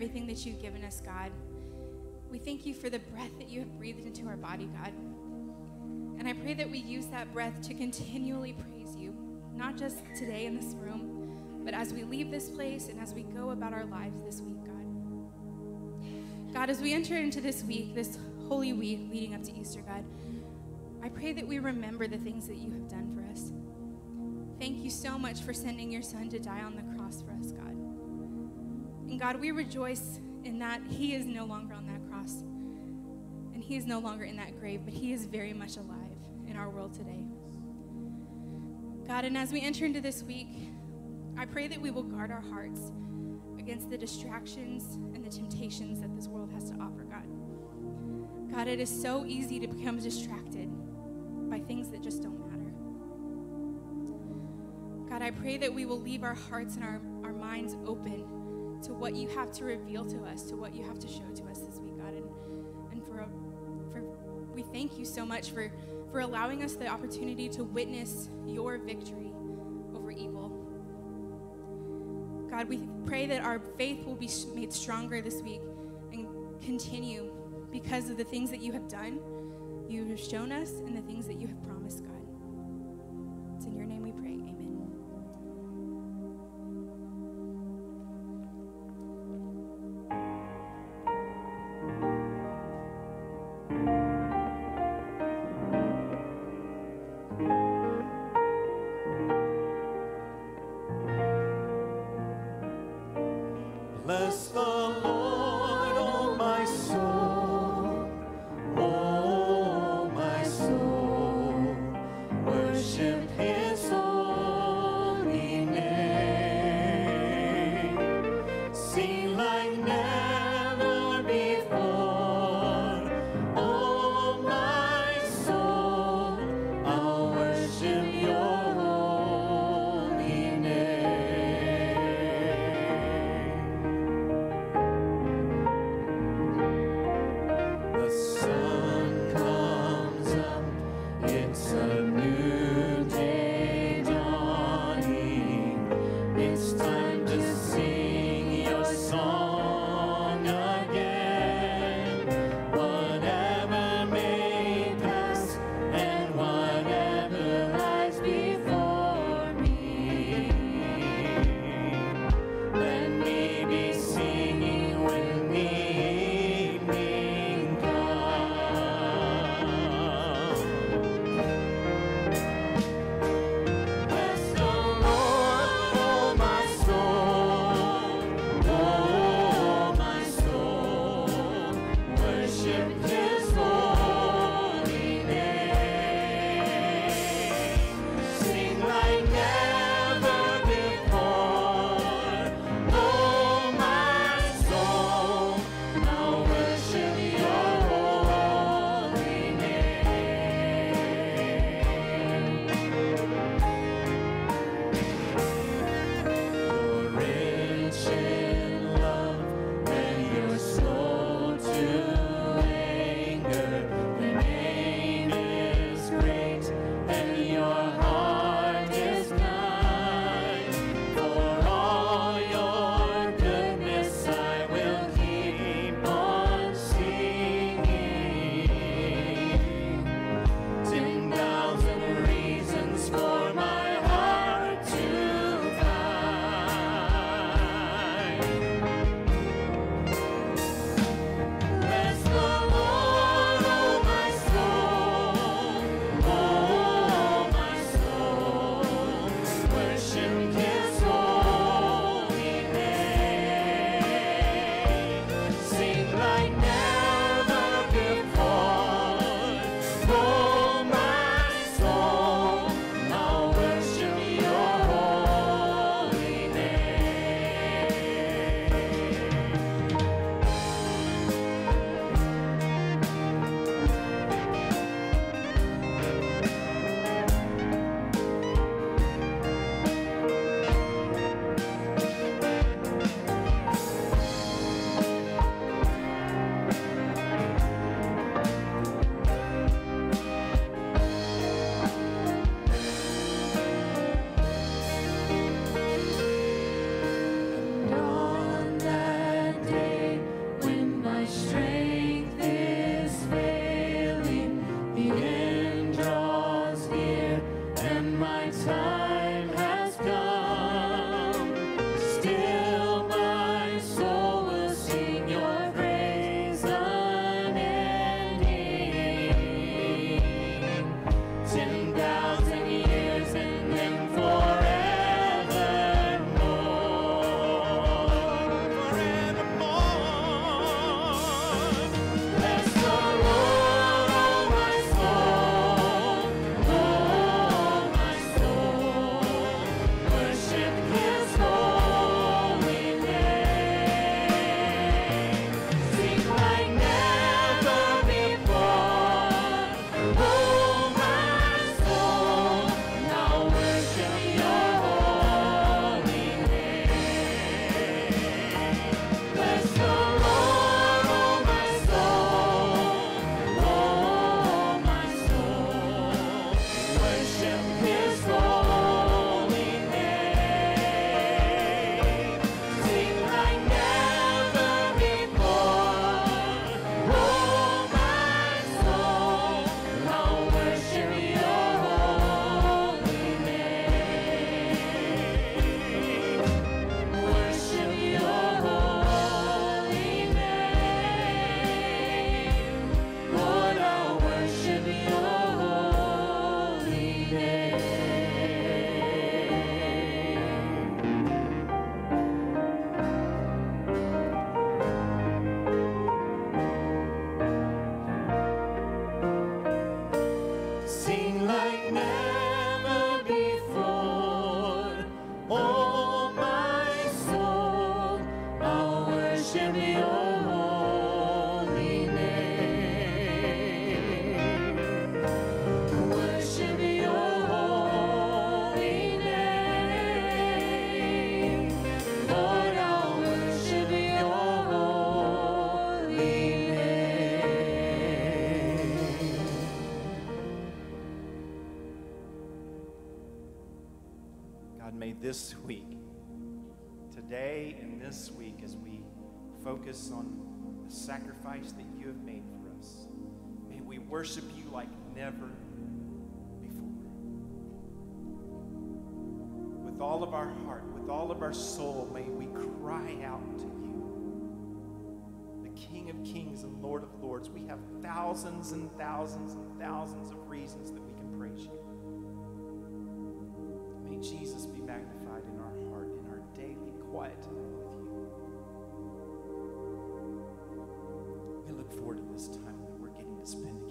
everything that you've given us, God. We thank you for the breath that you have breathed into our body, God. And I pray that we use that breath to continually praise you, not just today in this room, but as we leave this place and as we go about our lives this week, God. God, as we enter into this week, this holy week leading up to Easter, God, I pray that we remember the things that you have done for us. Thank you so much for sending your son to die on the cross for us, God. And God, we rejoice in that he is no longer on that cross and he is no longer in that grave, but he is very much alive in our world today. God, and as we enter into this week, I pray that we will guard our hearts against the distractions and the temptations that this world has to offer, God. God, it is so easy to become distracted by things that just don't matter. God, I pray that we will leave our hearts and our, our minds open to what you have to reveal to us, to what you have to show to us this week, God. And, and for, for we thank you so much for, for allowing us the opportunity to witness your victory over evil. God, we pray that our faith will be made stronger this week and continue because of the things that you have done, you have shown us, and the things that you have this week, today and this week, as we focus on the sacrifice that you have made for us, may we worship you like never before. With all of our heart, with all of our soul, may we cry out to you, the King of Kings and Lord of Lords. We have thousands and thousands and thousands of reasons that we can praise you. Jesus be magnified in our heart, in our daily quiet time with you. We look forward to this time that we're getting to spend together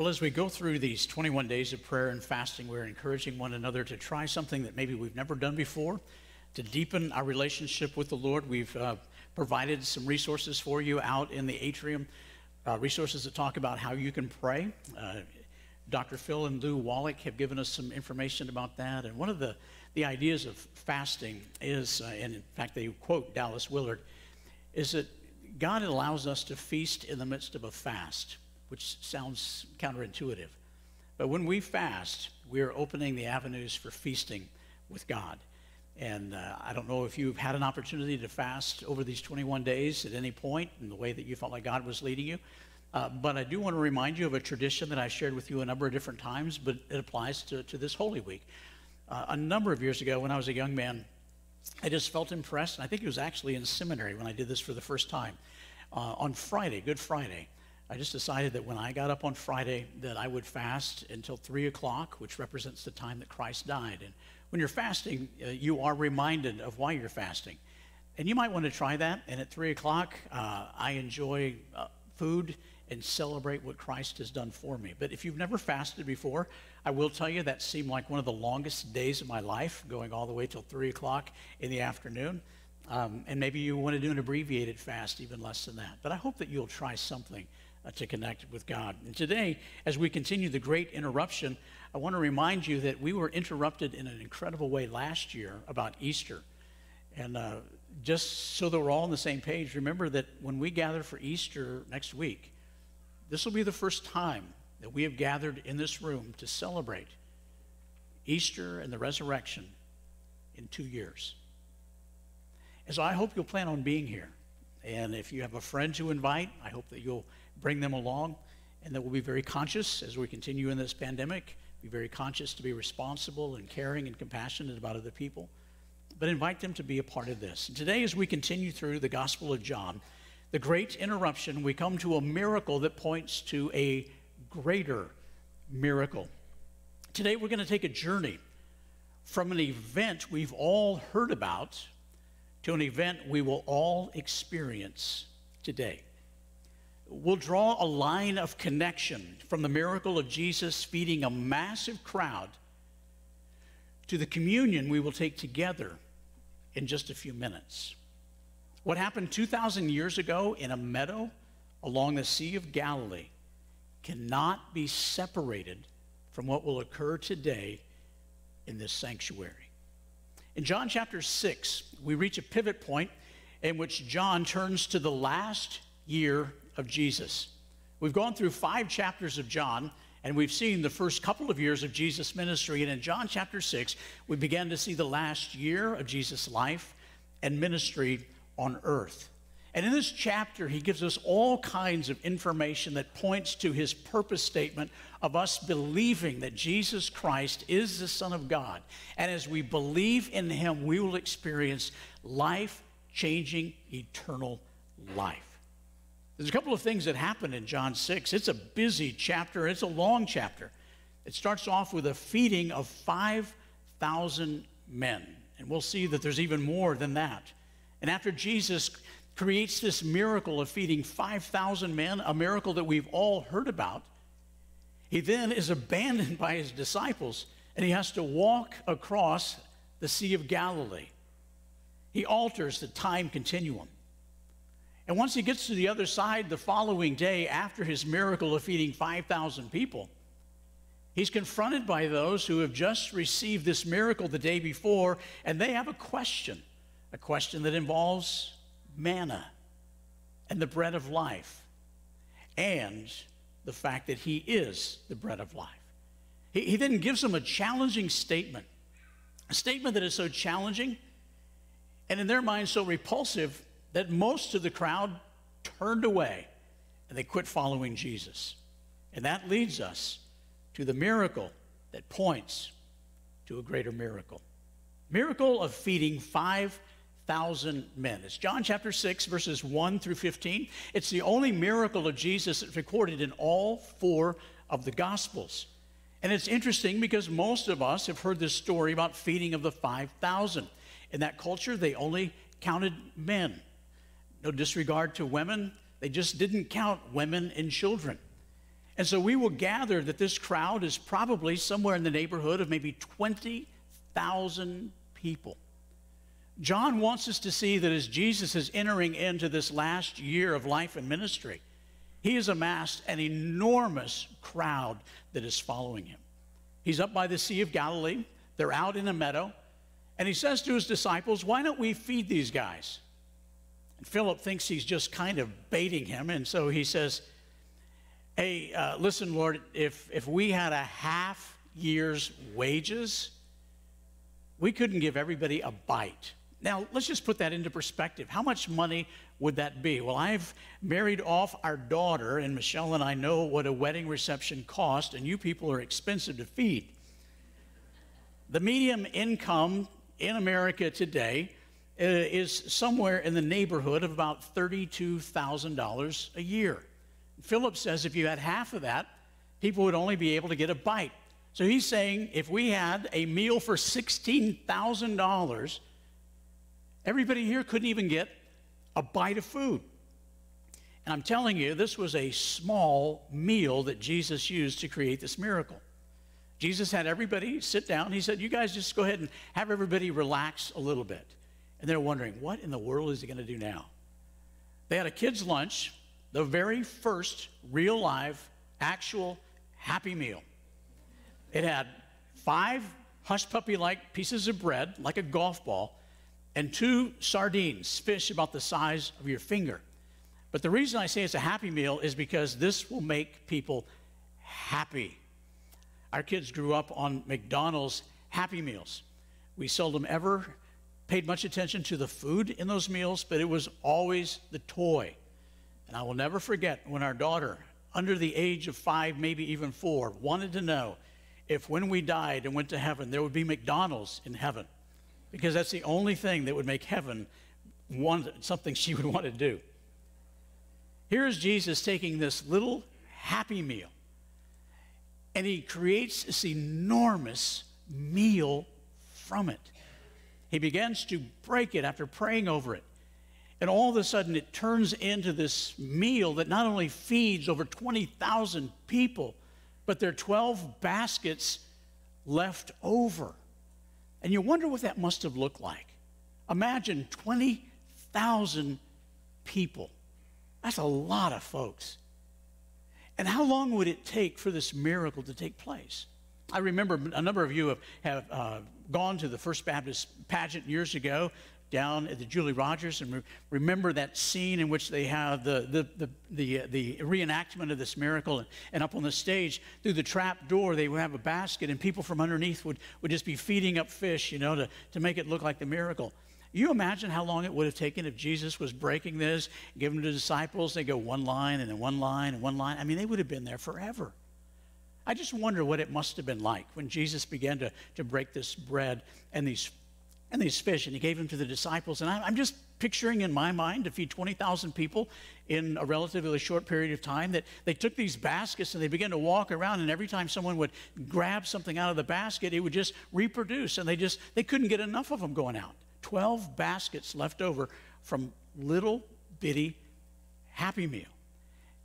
Well, as we go through these 21 days of prayer and fasting, we're encouraging one another to try something that maybe we've never done before, to deepen our relationship with the Lord. We've uh, provided some resources for you out in the atrium, uh, resources that talk about how you can pray. Uh, Dr. Phil and Lou Wallach have given us some information about that. And one of the, the ideas of fasting is, uh, and in fact, they quote Dallas Willard, is that God allows us to feast in the midst of a fast, which sounds counterintuitive. But when we fast, we are opening the avenues for feasting with God. And uh, I don't know if you've had an opportunity to fast over these 21 days at any point in the way that you felt like God was leading you. Uh, but I do want to remind you of a tradition that I shared with you a number of different times, but it applies to, to this Holy Week. Uh, a number of years ago, when I was a young man, I just felt impressed, and I think it was actually in seminary when I did this for the first time. Uh, on Friday, Good Friday, I just decided that when I got up on Friday that I would fast until 3 o'clock, which represents the time that Christ died. And when you're fasting, uh, you are reminded of why you're fasting. And you might want to try that. And at 3 o'clock, uh, I enjoy uh, food and celebrate what Christ has done for me. But if you've never fasted before, I will tell you that seemed like one of the longest days of my life, going all the way till 3 o'clock in the afternoon. Um, and maybe you want to do an abbreviated fast, even less than that. But I hope that you'll try something uh, to connect with God. And today, as we continue the great interruption, I want to remind you that we were interrupted in an incredible way last year about Easter. And uh, just so that we're all on the same page, remember that when we gather for Easter next week, this will be the first time that we have gathered in this room to celebrate Easter and the resurrection in two years. And so I hope you'll plan on being here. And if you have a friend to invite, I hope that you'll bring them along and that we'll be very conscious as we continue in this pandemic, be very conscious to be responsible and caring and compassionate about other people. But invite them to be a part of this. And today, as we continue through the Gospel of John, the great interruption, we come to a miracle that points to a greater miracle. Today, we're going to take a journey from an event we've all heard about to an event we will all experience today. We'll draw a line of connection from the miracle of Jesus feeding a massive crowd to the communion we will take together in just a few minutes. What happened 2,000 years ago in a meadow along the Sea of Galilee cannot be separated from what will occur today in this sanctuary. In John chapter 6, we reach a pivot point in which John turns to the last year of Jesus. We've gone through five chapters of John, and we've seen the first couple of years of Jesus' ministry. And in John chapter 6, we began to see the last year of Jesus' life and ministry on earth. And in this chapter, he gives us all kinds of information that points to his purpose statement of us believing that Jesus Christ is the Son of God. And as we believe in him, we will experience life changing, eternal life. There's a couple of things that happen in John 6. It's a busy chapter, it's a long chapter. It starts off with a feeding of 5,000 men. And we'll see that there's even more than that. And after Jesus creates this miracle of feeding 5,000 men, a miracle that we've all heard about, he then is abandoned by his disciples and he has to walk across the Sea of Galilee. He alters the time continuum. And once he gets to the other side the following day, after his miracle of feeding 5,000 people, he's confronted by those who have just received this miracle the day before, and they have a question a question that involves manna and the bread of life and the fact that he is the bread of life. He, he then gives them a challenging statement, a statement that is so challenging and in their minds so repulsive that most of the crowd turned away and they quit following Jesus. And that leads us to the miracle that points to a greater miracle. Miracle of feeding 5,000 men. It's John chapter 6, verses 1 through 15. It's the only miracle of Jesus that's recorded in all four of the Gospels. And it's interesting because most of us have heard this story about feeding of the 5,000. In that culture, they only counted men. No disregard to women, they just didn't count women and children. And so we will gather that this crowd is probably somewhere in the neighborhood of maybe 20,000 people. John wants us to see that as Jesus is entering into this last year of life and ministry, he has amassed an enormous crowd that is following him. He's up by the Sea of Galilee. They're out in a meadow. And he says to his disciples, Why don't we feed these guys? And Philip thinks he's just kind of baiting him. And so he says, Hey, uh, listen, Lord, if, if we had a half year's wages, we couldn't give everybody a bite. Now, let's just put that into perspective. How much money would that be? Well, I've married off our daughter, and Michelle and I know what a wedding reception cost, and you people are expensive to feed. The medium income in America today Uh, is somewhere in the neighborhood of about $32,000 a year. Philip says if you had half of that, people would only be able to get a bite. So he's saying if we had a meal for $16,000, everybody here couldn't even get a bite of food. And I'm telling you, this was a small meal that Jesus used to create this miracle. Jesus had everybody sit down. He said, You guys just go ahead and have everybody relax a little bit. And they're wondering, What in the world is he going to do now? They had a kids' lunch, the very first real, live, actual happy meal. It had five hush puppy like pieces of bread, like a golf ball, and two sardines, fish about the size of your finger. But the reason I say it's a happy meal is because this will make people happy. Our kids grew up on McDonald's Happy Meals. We seldom ever paid much attention to the food in those meals, but it was always the toy. And I will never forget when our daughter, under the age of five, maybe even four, wanted to know if when we died and went to heaven, there would be McDonald's in heaven. Because that's the only thing that would make heaven something she would want to do. Here is Jesus taking this little happy meal and he creates this enormous meal from it. He begins to break it after praying over it. And all of a sudden, it turns into this meal that not only feeds over 20,000 people, but there are 12 baskets left over. And you wonder what that must have looked like. Imagine 20,000 people. That's a lot of folks. And how long would it take for this miracle to take place? I remember a number of you have, have uh, gone to the First Baptist pageant years ago down at the Julie Rogers and re- remember that scene in which they have the, the, the, the, uh, the reenactment of this miracle. And, and, up on the stage, through the trap door, they would have a basket, and people from underneath would, would just be feeding up fish, you know, to, to make it look like the miracle. You imagine how long it would have taken if Jesus was breaking this, giving to the disciples. They go one line and then one line and one line. I mean, they would have been there forever. I just wonder what it must have been like when Jesus began to, to break this bread and these, and these fish, and he gave them to the disciples. And I, I'm just picturing in my mind to feed 20,000 people in a relatively short period of time that they took these baskets and they began to walk around and every time someone would grab something out of the basket it would just reproduce and they just they couldn't get enough of them going out. 12 baskets left over from little bitty happy meal.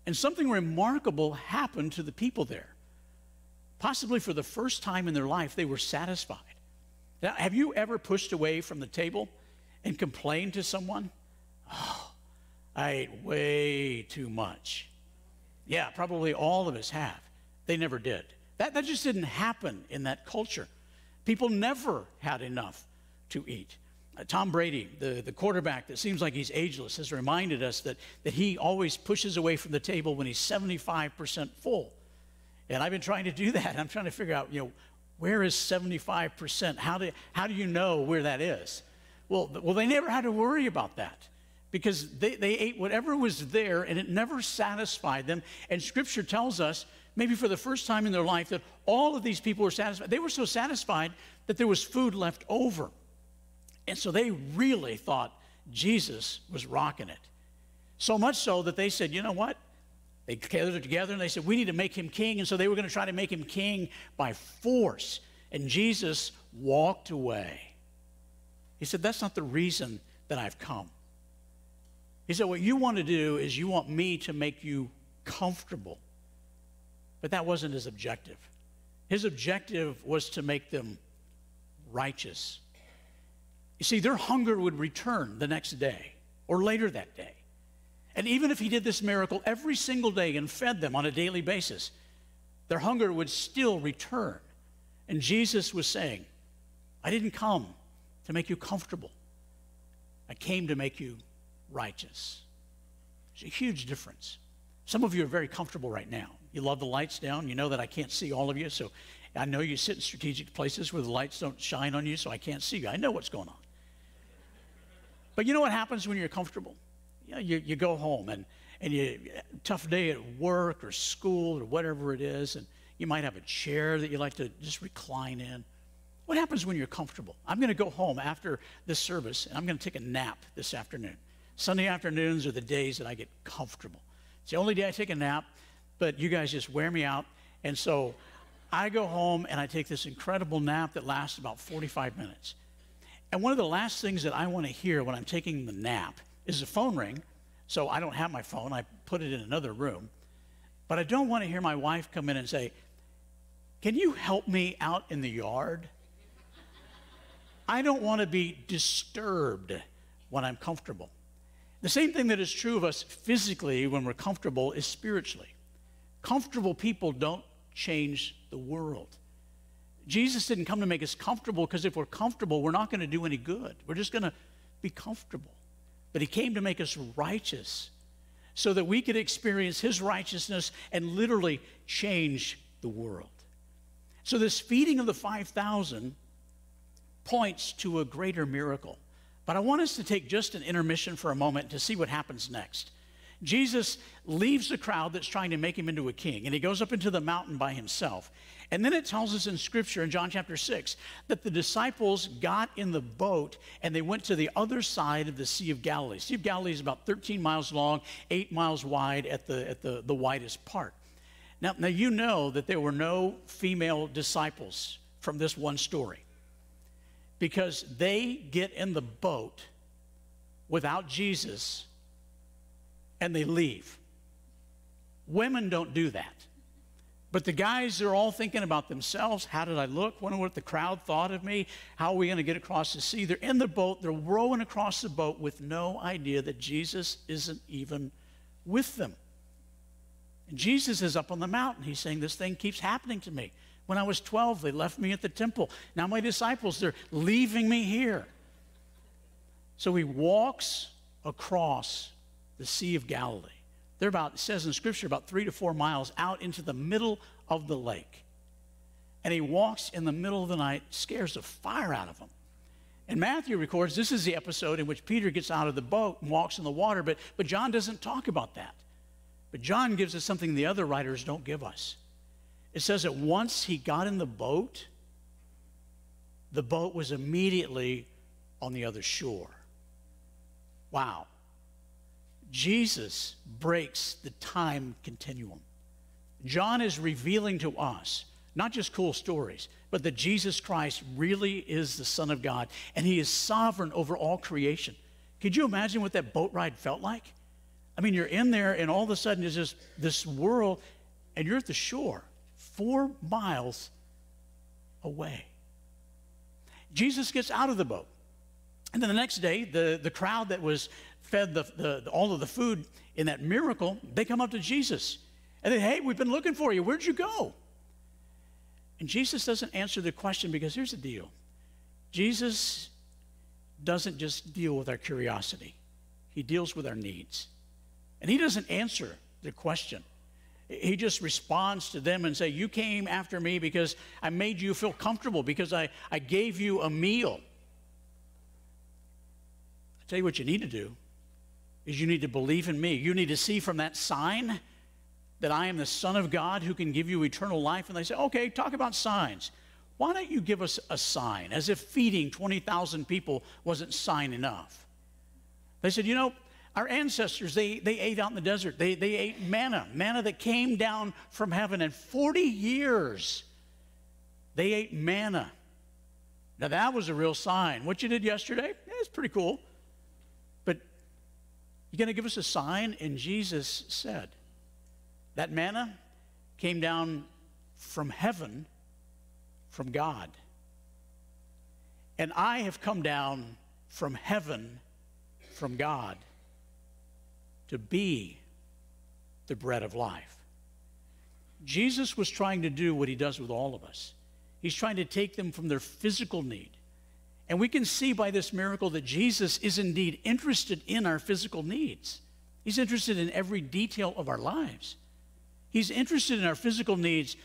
And something remarkable happened to the people there possibly for the first time in their life they were satisfied now, have you ever pushed away from the table and complained to someone oh I ate way too much. Yeah, probably all of us have. They never did. That, that just didn't happen in that culture. People never had enough to eat. Uh, Tom Brady, the, the quarterback that seems like he's ageless, has reminded us that, that he always pushes away from the table when he's 75% full. And I've been trying to do that. I'm trying to figure out, you know, where is 75%? How do, how do you know where that is? Well, well, they never had to worry about that because they, they ate whatever was there and it never satisfied them. And scripture tells us, maybe for the first time in their life, that all of these people were satisfied. They were so satisfied that there was food left over. And so they really thought Jesus was rocking it. So much so that they said, you know what? They gathered together and they said, we need to make him king. And so they were going to try to make him king by force. And Jesus walked away. He said, that's not the reason that I've come. He said, What you want to do is you want me to make you comfortable. But that wasn't his objective. His objective was to make them righteous. You see, their hunger would return the next day or later that day. And even if he did this miracle every single day and fed them on a daily basis, their hunger would still return. And Jesus was saying, I didn't come to make you comfortable, I came to make you righteous. It's a huge difference. Some of you are very comfortable right now. You love the lights down. You know that I can't see all of you, so I know you sit in strategic places where the lights don't shine on you, so I can't see you. I know what's going on. But you know what happens when you're comfortable? You, know, you, you go home and, and you tough day at work or school or whatever it is, and you might have a chair that you like to just recline in. What happens when you're comfortable? I'm going to go home after this service and I'm going to take a nap this afternoon. Sunday afternoons are the days that I get comfortable. It's the only day I take a nap, but you guys just wear me out. And so I go home and I take this incredible nap that lasts about 45 minutes. And one of the last things that I want to hear when I'm taking the nap is the phone ring. So I don't have my phone, I put it in another room. But I don't want to hear my wife come in and say, Can you help me out in the yard? I don't want to be disturbed when I'm comfortable. The same thing that is true of us physically when we're comfortable is spiritually. Comfortable people don't change the world. Jesus didn't come to make us comfortable because if we're comfortable, we're not going to do any good. We're just going to be comfortable. But He came to make us righteous so that we could experience His righteousness and literally change the world. So, this feeding of the 5,000 points to a greater miracle. But I want us to take just an intermission for a moment to see what happens next. Jesus leaves the crowd that's trying to make him into a king, and he goes up into the mountain by himself. And then it tells us in Scripture in John chapter 6 that the disciples got in the boat and they went to the other side of the Sea of Galilee. Sea of Galilee is about 13 miles long, 8 miles wide at the, at the, the widest part. Now, now, you know that there were no female disciples from this one story because they get in the boat without Jesus and they leave. Women don't do that. But the guys are all thinking about themselves. How did I look? Wonder what the crowd thought of me. How are we going to get across the sea? They're in the boat. They're rowing across the boat with no idea that Jesus isn't even with them. And Jesus is up on the mountain. He's saying, This thing keeps happening to me. When I was 12, they left me at the temple. Now my disciples, they're leaving me here. So he walks across the Sea of Galilee. They're about, it says in Scripture, about three to four miles out into the middle of the lake. And he walks in the middle of the night, scares the fire out of them. And Matthew records this is the episode in which Peter gets out of the boat and walks in the water, but, but John doesn't talk about that. But John gives us something the other writers don't give us. It says that once he got in the boat, the boat was immediately on the other shore. Wow. Jesus breaks the time continuum. John is revealing to us not just cool stories, but that Jesus Christ really is the Son of God and he is sovereign over all creation. Could you imagine what that boat ride felt like? I mean, you're in there and all of a sudden there's just this world and you're at the shore, four miles away. Jesus gets out of the boat. And then the next day, the, the crowd that was fed the, the, all of the food in that miracle, they come up to Jesus. And they, say, hey, we've been looking for you. Where'd you go? And Jesus doesn't answer the question because here's the deal Jesus doesn't just deal with our curiosity, He deals with our needs. And He doesn't answer the question. He just responds to them and say, You came after me because I made you feel comfortable, because I, I gave you a meal. I tell you what you need to do is you need to believe in me. You need to see from that sign that I am the Son of God who can give you eternal life. And they say, okay, talk about signs. Why don't you give us a sign? As if feeding 20,000 people wasn't sign enough. They said, you know, our ancestors, they, they ate out in the desert. They, they ate manna, manna that came down from heaven. And 40 years, they ate manna. Now, that was a real sign. What you did yesterday, yeah, it's pretty cool. You going to give us a sign? And Jesus said, that manna came down from heaven, from God. And I have come down from heaven, from God, to be the bread of life. Jesus was trying to do what he does with all of us. He's trying to take them from their physical need. And we can see by this miracle that Jesus is indeed interested in our physical needs. He's interested in every detail of our lives. He's interested in our physical needs,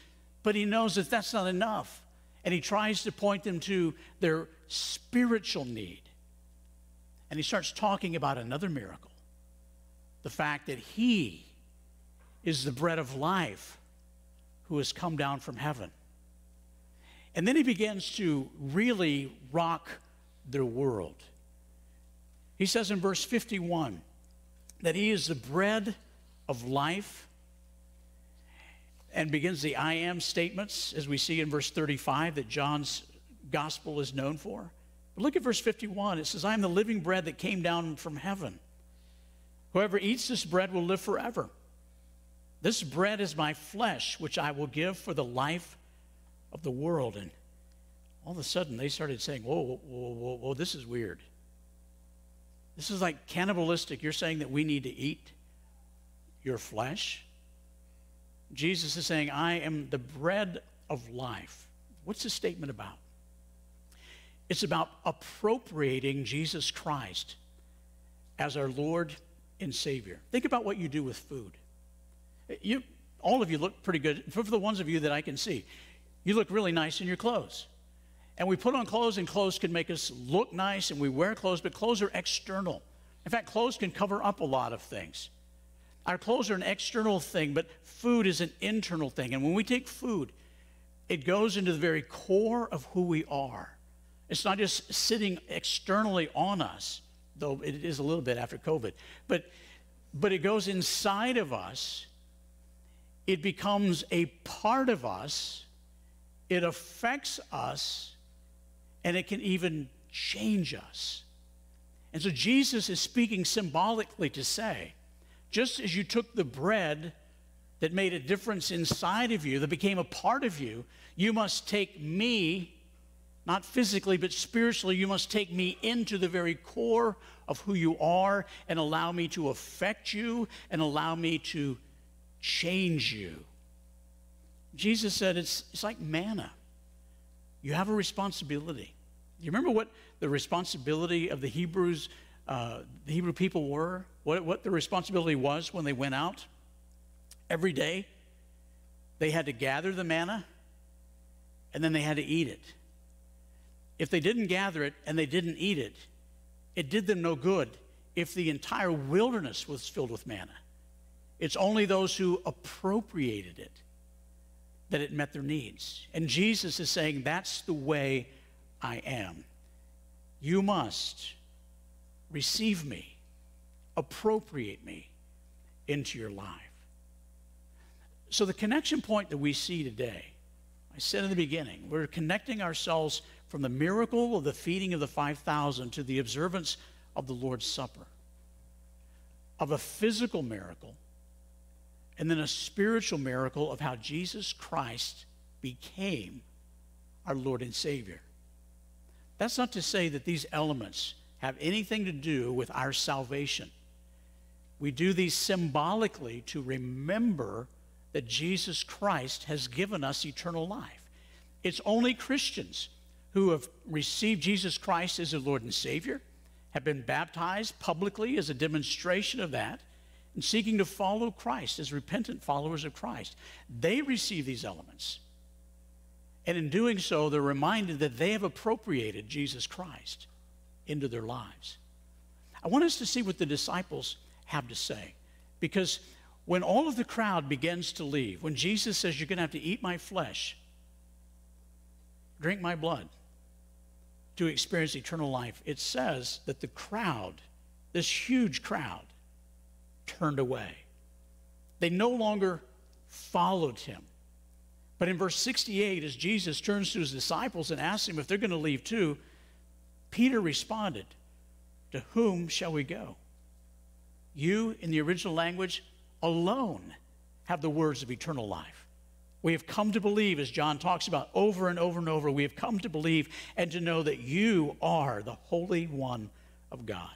but he knows that that's not enough. And he tries to point them to their spiritual need. And he starts talking about another miracle the fact that he is the bread of life who has come down from heaven. And then he begins to really rock their world. He says in verse 51 that he is the bread of life and begins the I am statements, as we see in verse 35 that John's gospel is known for. But look at verse 51. It says, I am the living bread that came down from heaven. Whoever eats this bread will live forever. This bread is my flesh, which I will give for the life of the world. And all of a sudden, they started saying, Whoa, whoa, whoa, whoa, this is weird. This is like cannibalistic. You're saying that we need to eat your flesh? Jesus is saying, I am the bread of life. What's this statement about? It's about appropriating Jesus Christ as our Lord and Savior. Think about what you do with food. You, all of you look pretty good. For the ones of you that I can see, you look really nice in your clothes. And we put on clothes, and clothes can make us look nice, and we wear clothes, but clothes are external. In fact, clothes can cover up a lot of things. Our clothes are an external thing, but food is an internal thing. And when we take food, it goes into the very core of who we are. It's not just sitting externally on us, though it is a little bit after COVID, but, but it goes inside of us. It becomes a part of us. It affects us, and it can even change us. And so Jesus is speaking symbolically to say, just as you took the bread that made a difference inside of you, that became a part of you, you must take me, not physically, but spiritually, you must take me into the very core of who you are and allow me to affect you and allow me to change you. Jesus said it's, it's like manna. You have a responsibility. Do you remember what the responsibility of the Hebrews uh, the Hebrew people were, what, what the responsibility was when they went out. Every day, they had to gather the manna and then they had to eat it. if they didn't gather it and they didn't eat it, it did them no good if the entire wilderness was filled with manna. It's only those who appropriated it that it met their needs. And Jesus is saying, That's the way I am. You must receive me, appropriate me into your life. So, the connection point that we see today, I said in the beginning, we're connecting ourselves from the miracle of the feeding of the 5,000 to the observance of the Lord's Supper, of a physical miracle, and then a spiritual miracle of how Jesus Christ became our Lord and Savior. That's not to say that these elements have anything to do with our salvation. We do these symbolically to remember that Jesus Christ has given us eternal life. It's only Christians who have received Jesus Christ as their Lord and Savior, have been baptized publicly as a demonstration of that, and seeking to follow Christ as repentant followers of Christ. They receive these elements. And in doing so, they're reminded that they have appropriated Jesus Christ into their lives. I want us to see what the disciples have to say. Because when all of the crowd begins to leave, when Jesus says, You're going to have to eat my flesh, drink my blood to experience eternal life, it says that the crowd, this huge crowd, turned away. They no longer followed him. But in verse 68, as Jesus turns to his disciples and asks them if they're going to leave too, Peter responded, To whom shall we go? You, in the original language, alone have the words of eternal life. We have come to believe, as John talks about over and over and over, we have come to believe and to know that you are the Holy One of God.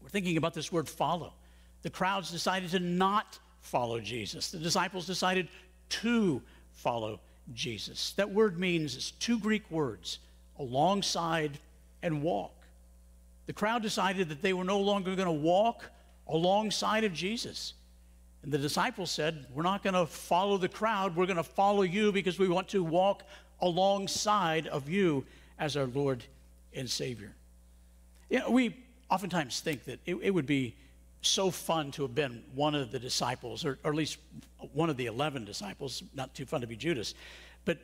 We're thinking about this word follow. The crowds decided to not follow Jesus, the disciples decided to follow Jesus. That word means it's two Greek words alongside and walk. The crowd decided that they were no longer going to walk alongside of Jesus. And the disciples said, We're not going to follow the crowd. We're going to follow you because we want to walk alongside of you as our Lord and Savior. You know, we oftentimes think that it, it would be so fun to have been one of the disciples, or, or at least one of the 11 disciples, not too fun to be Judas. But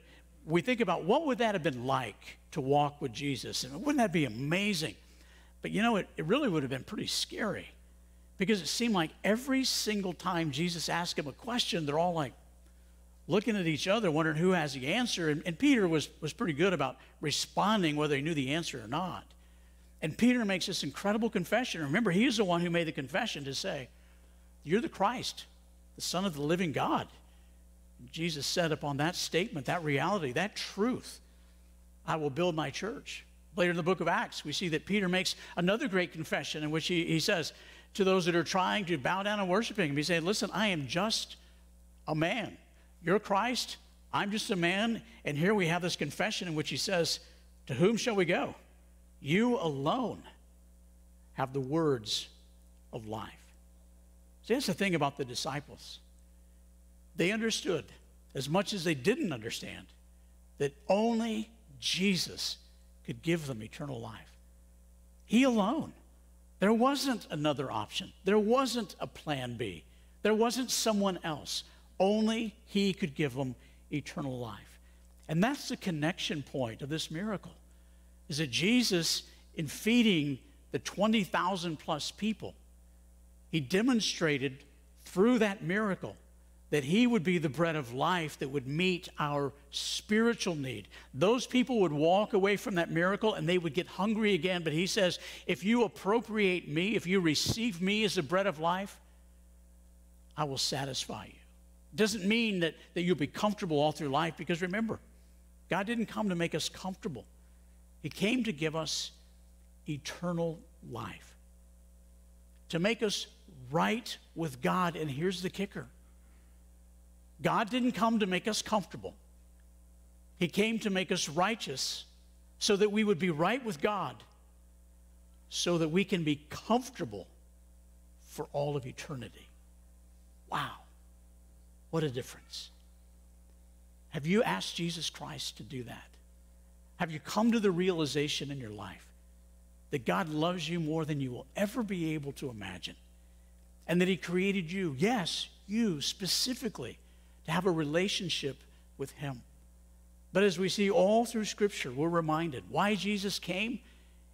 we think about what would that have been like to walk with Jesus? And wouldn't that be amazing? But you know, it, it really would have been pretty scary because it seemed like every single time Jesus asked him a question, they're all like looking at each other, wondering who has the answer. And, and Peter was, was pretty good about responding whether he knew the answer or not. And Peter makes this incredible confession. Remember, he is the one who made the confession to say, You're the Christ, the Son of the living God. Jesus said upon that statement, that reality, that truth, I will build my church. Later in the book of Acts, we see that Peter makes another great confession in which he, he says to those that are trying to bow down and worshiping him, he said, Listen, I am just a man. You're Christ, I'm just a man. And here we have this confession in which he says, To whom shall we go? You alone have the words of life. See, that's the thing about the disciples. They understood, as much as they didn't understand, that only Jesus could give them eternal life. He alone. There wasn't another option. There wasn't a plan B. There wasn't someone else. Only He could give them eternal life. And that's the connection point of this miracle is that Jesus, in feeding the 20,000 plus people, he demonstrated through that miracle that he would be the bread of life that would meet our spiritual need. Those people would walk away from that miracle and they would get hungry again. But he says, if you appropriate me, if you receive me as the bread of life, I will satisfy you. Doesn't mean that, that you'll be comfortable all through life because remember, God didn't come to make us comfortable. He came to give us eternal life, to make us right with God. And here's the kicker God didn't come to make us comfortable, He came to make us righteous so that we would be right with God, so that we can be comfortable for all of eternity. Wow, what a difference. Have you asked Jesus Christ to do that? Have you come to the realization in your life that God loves you more than you will ever be able to imagine? And that He created you, yes, you specifically, to have a relationship with Him. But as we see all through Scripture, we're reminded why Jesus came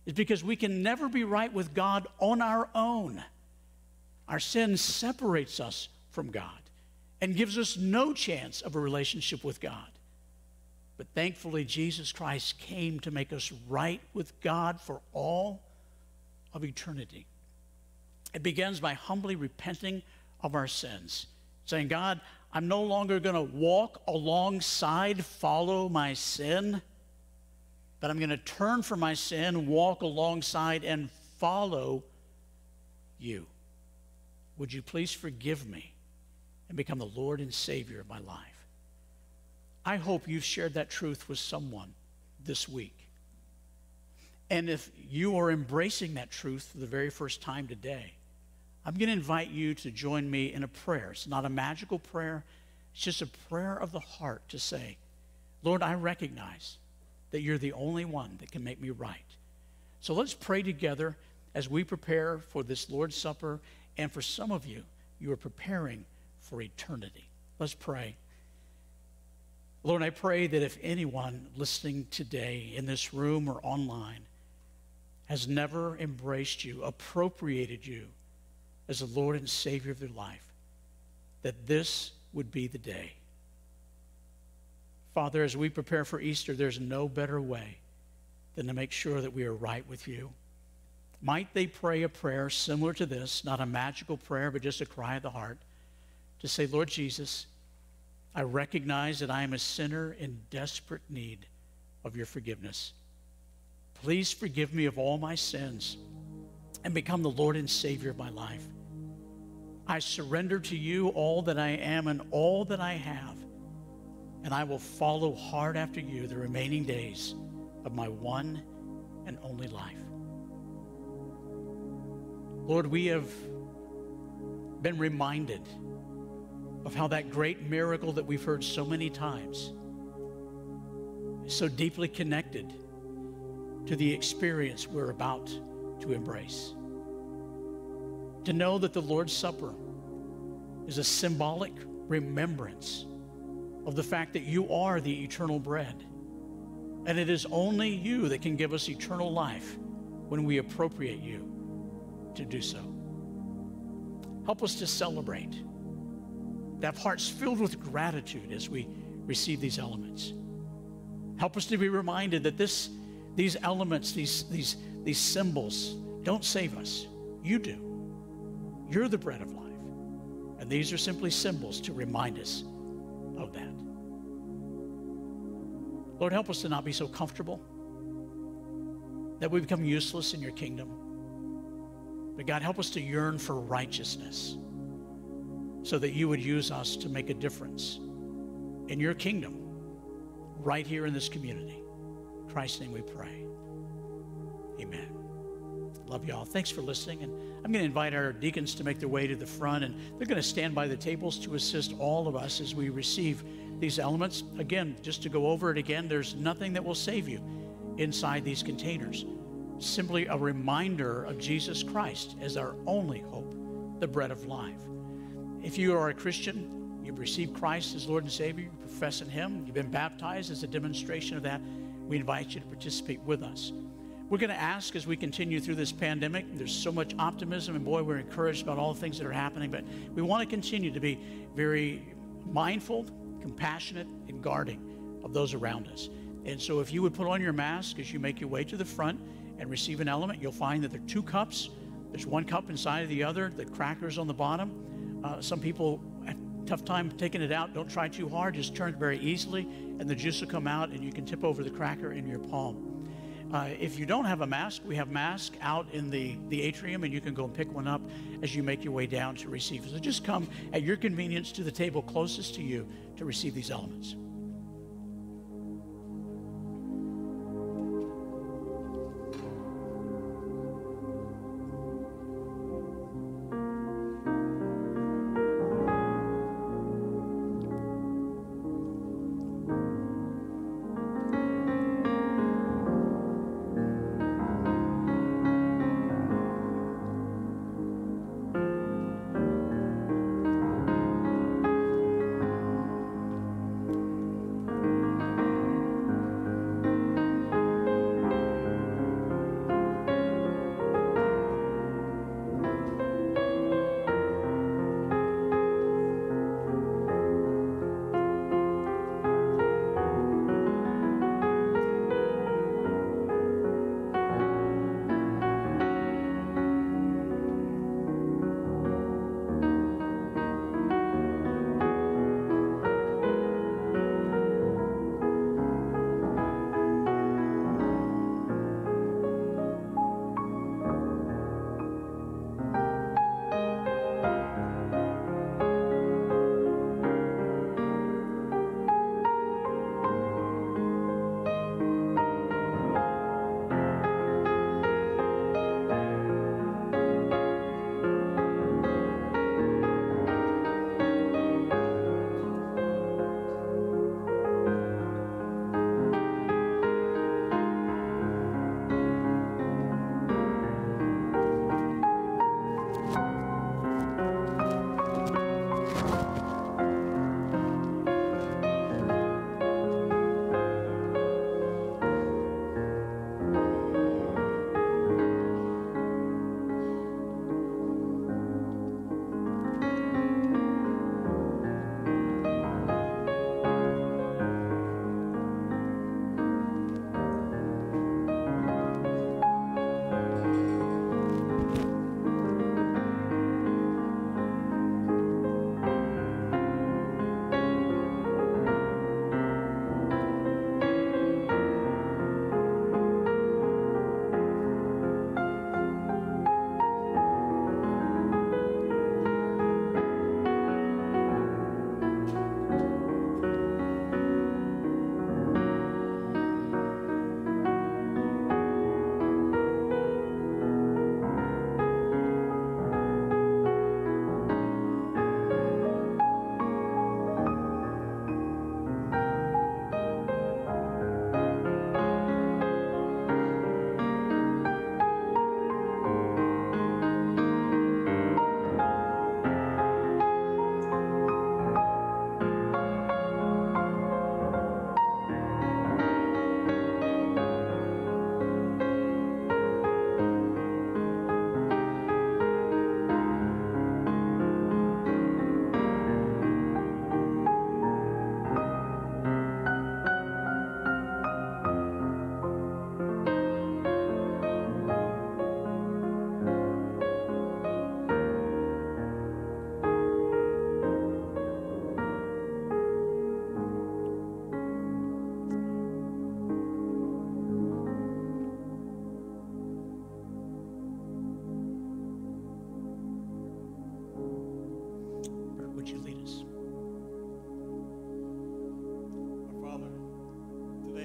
is because we can never be right with God on our own. Our sin separates us from God and gives us no chance of a relationship with God. But thankfully, Jesus Christ came to make us right with God for all of eternity. It begins by humbly repenting of our sins, saying, God, I'm no longer going to walk alongside, follow my sin, but I'm going to turn from my sin, walk alongside, and follow you. Would you please forgive me and become the Lord and Savior of my life? I hope you've shared that truth with someone this week. And if you are embracing that truth for the very first time today, I'm going to invite you to join me in a prayer. It's not a magical prayer, it's just a prayer of the heart to say, Lord, I recognize that you're the only one that can make me right. So let's pray together as we prepare for this Lord's Supper. And for some of you, you are preparing for eternity. Let's pray. Lord, I pray that if anyone listening today in this room or online has never embraced you, appropriated you as the Lord and Savior of their life, that this would be the day. Father, as we prepare for Easter, there's no better way than to make sure that we are right with you. Might they pray a prayer similar to this, not a magical prayer, but just a cry of the heart, to say, Lord Jesus, I recognize that I am a sinner in desperate need of your forgiveness. Please forgive me of all my sins and become the Lord and Savior of my life. I surrender to you all that I am and all that I have, and I will follow hard after you the remaining days of my one and only life. Lord, we have been reminded of how that great miracle that we've heard so many times is so deeply connected to the experience we're about to embrace. To know that the Lord's Supper is a symbolic remembrance of the fact that you are the eternal bread. And it is only you that can give us eternal life when we appropriate you to do so. Help us to celebrate to have hearts filled with gratitude as we receive these elements. Help us to be reminded that this, these elements, these, these, these symbols, don't save us. You do. You're the bread of life. And these are simply symbols to remind us of that. Lord, help us to not be so comfortable that we become useless in your kingdom. But God, help us to yearn for righteousness so that you would use us to make a difference in your kingdom right here in this community. In Christ's name we pray. Amen. Love you all. Thanks for listening. And I'm going to invite our deacons to make their way to the front, and they're going to stand by the tables to assist all of us as we receive these elements. Again, just to go over it again, there's nothing that will save you inside these containers. Simply a reminder of Jesus Christ as our only hope, the bread of life. If you are a Christian, you've received Christ as Lord and Savior, you profess in Him, you've been baptized as a demonstration of that, we invite you to participate with us. We're going to ask as we continue through this pandemic. There's so much optimism, and boy, we're encouraged about all the things that are happening, but we want to continue to be very mindful, compassionate, and guarding of those around us. And so, if you would put on your mask as you make your way to the front and receive an element, you'll find that there are two cups. There's one cup inside of the other, the crackers on the bottom. Uh, some people have tough time taking it out. Don't try too hard. Just turn it very easily, and the juice will come out, and you can tip over the cracker in your palm. Uh, if you don't have a mask, we have masks out in the, the atrium, and you can go and pick one up as you make your way down to receive. So just come at your convenience to the table closest to you to receive these elements.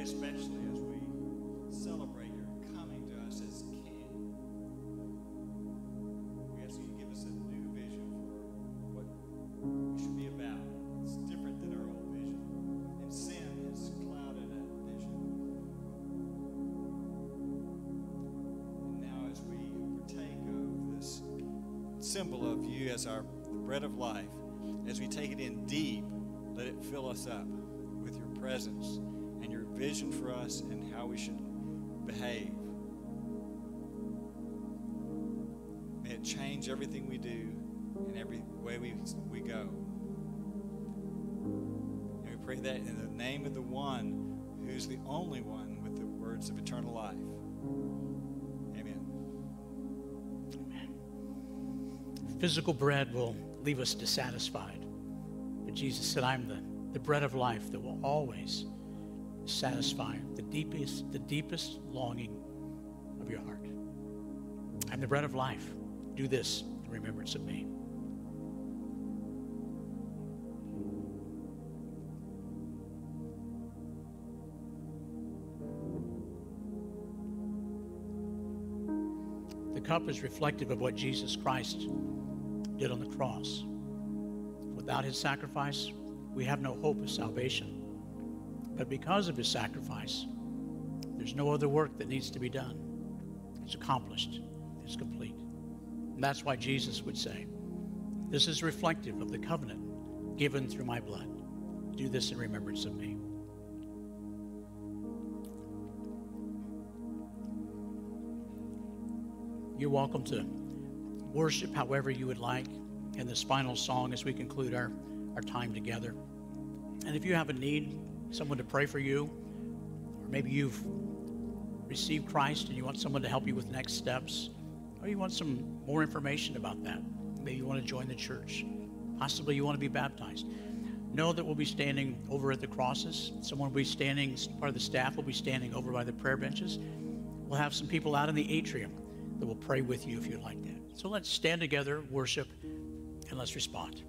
especially as we celebrate your coming to us as King. We ask you to give us a new vision for what we should be about. It's different than our old vision, and sin has clouded that vision. And now, as we partake of this symbol of you as our bread of life, as we take it in deep, let it fill us up with your presence and your vision for us and how we should behave. May it change everything we do and every way we, we go. And we pray that in the name of the one who's the only one with the words of eternal life. Amen. Physical bread will leave us dissatisfied. But Jesus said, I'm the, the bread of life that will always satisfy the deepest, the deepest longing of your heart. I'm the bread of life. Do this in remembrance of me. The cup is reflective of what Jesus Christ did on the cross. Without his sacrifice, we have no hope of salvation. But because of his sacrifice, there's no other work that needs to be done. It's accomplished, it's complete. And that's why Jesus would say, This is reflective of the covenant given through my blood. Do this in remembrance of me. You're welcome to worship however you would like in this final song as we conclude our, our time together. And if you have a need, someone to pray for you, or maybe you've received Christ and you want someone to help you with next steps, or you want some more information about that, maybe you want to join the church, possibly you want to be baptized. Know that we'll be standing over at the crosses. Someone will be standing, part of the staff will be standing over by the prayer benches. We'll have some people out in the atrium that will pray with you if you'd like that. So let's stand together, worship, and let's respond.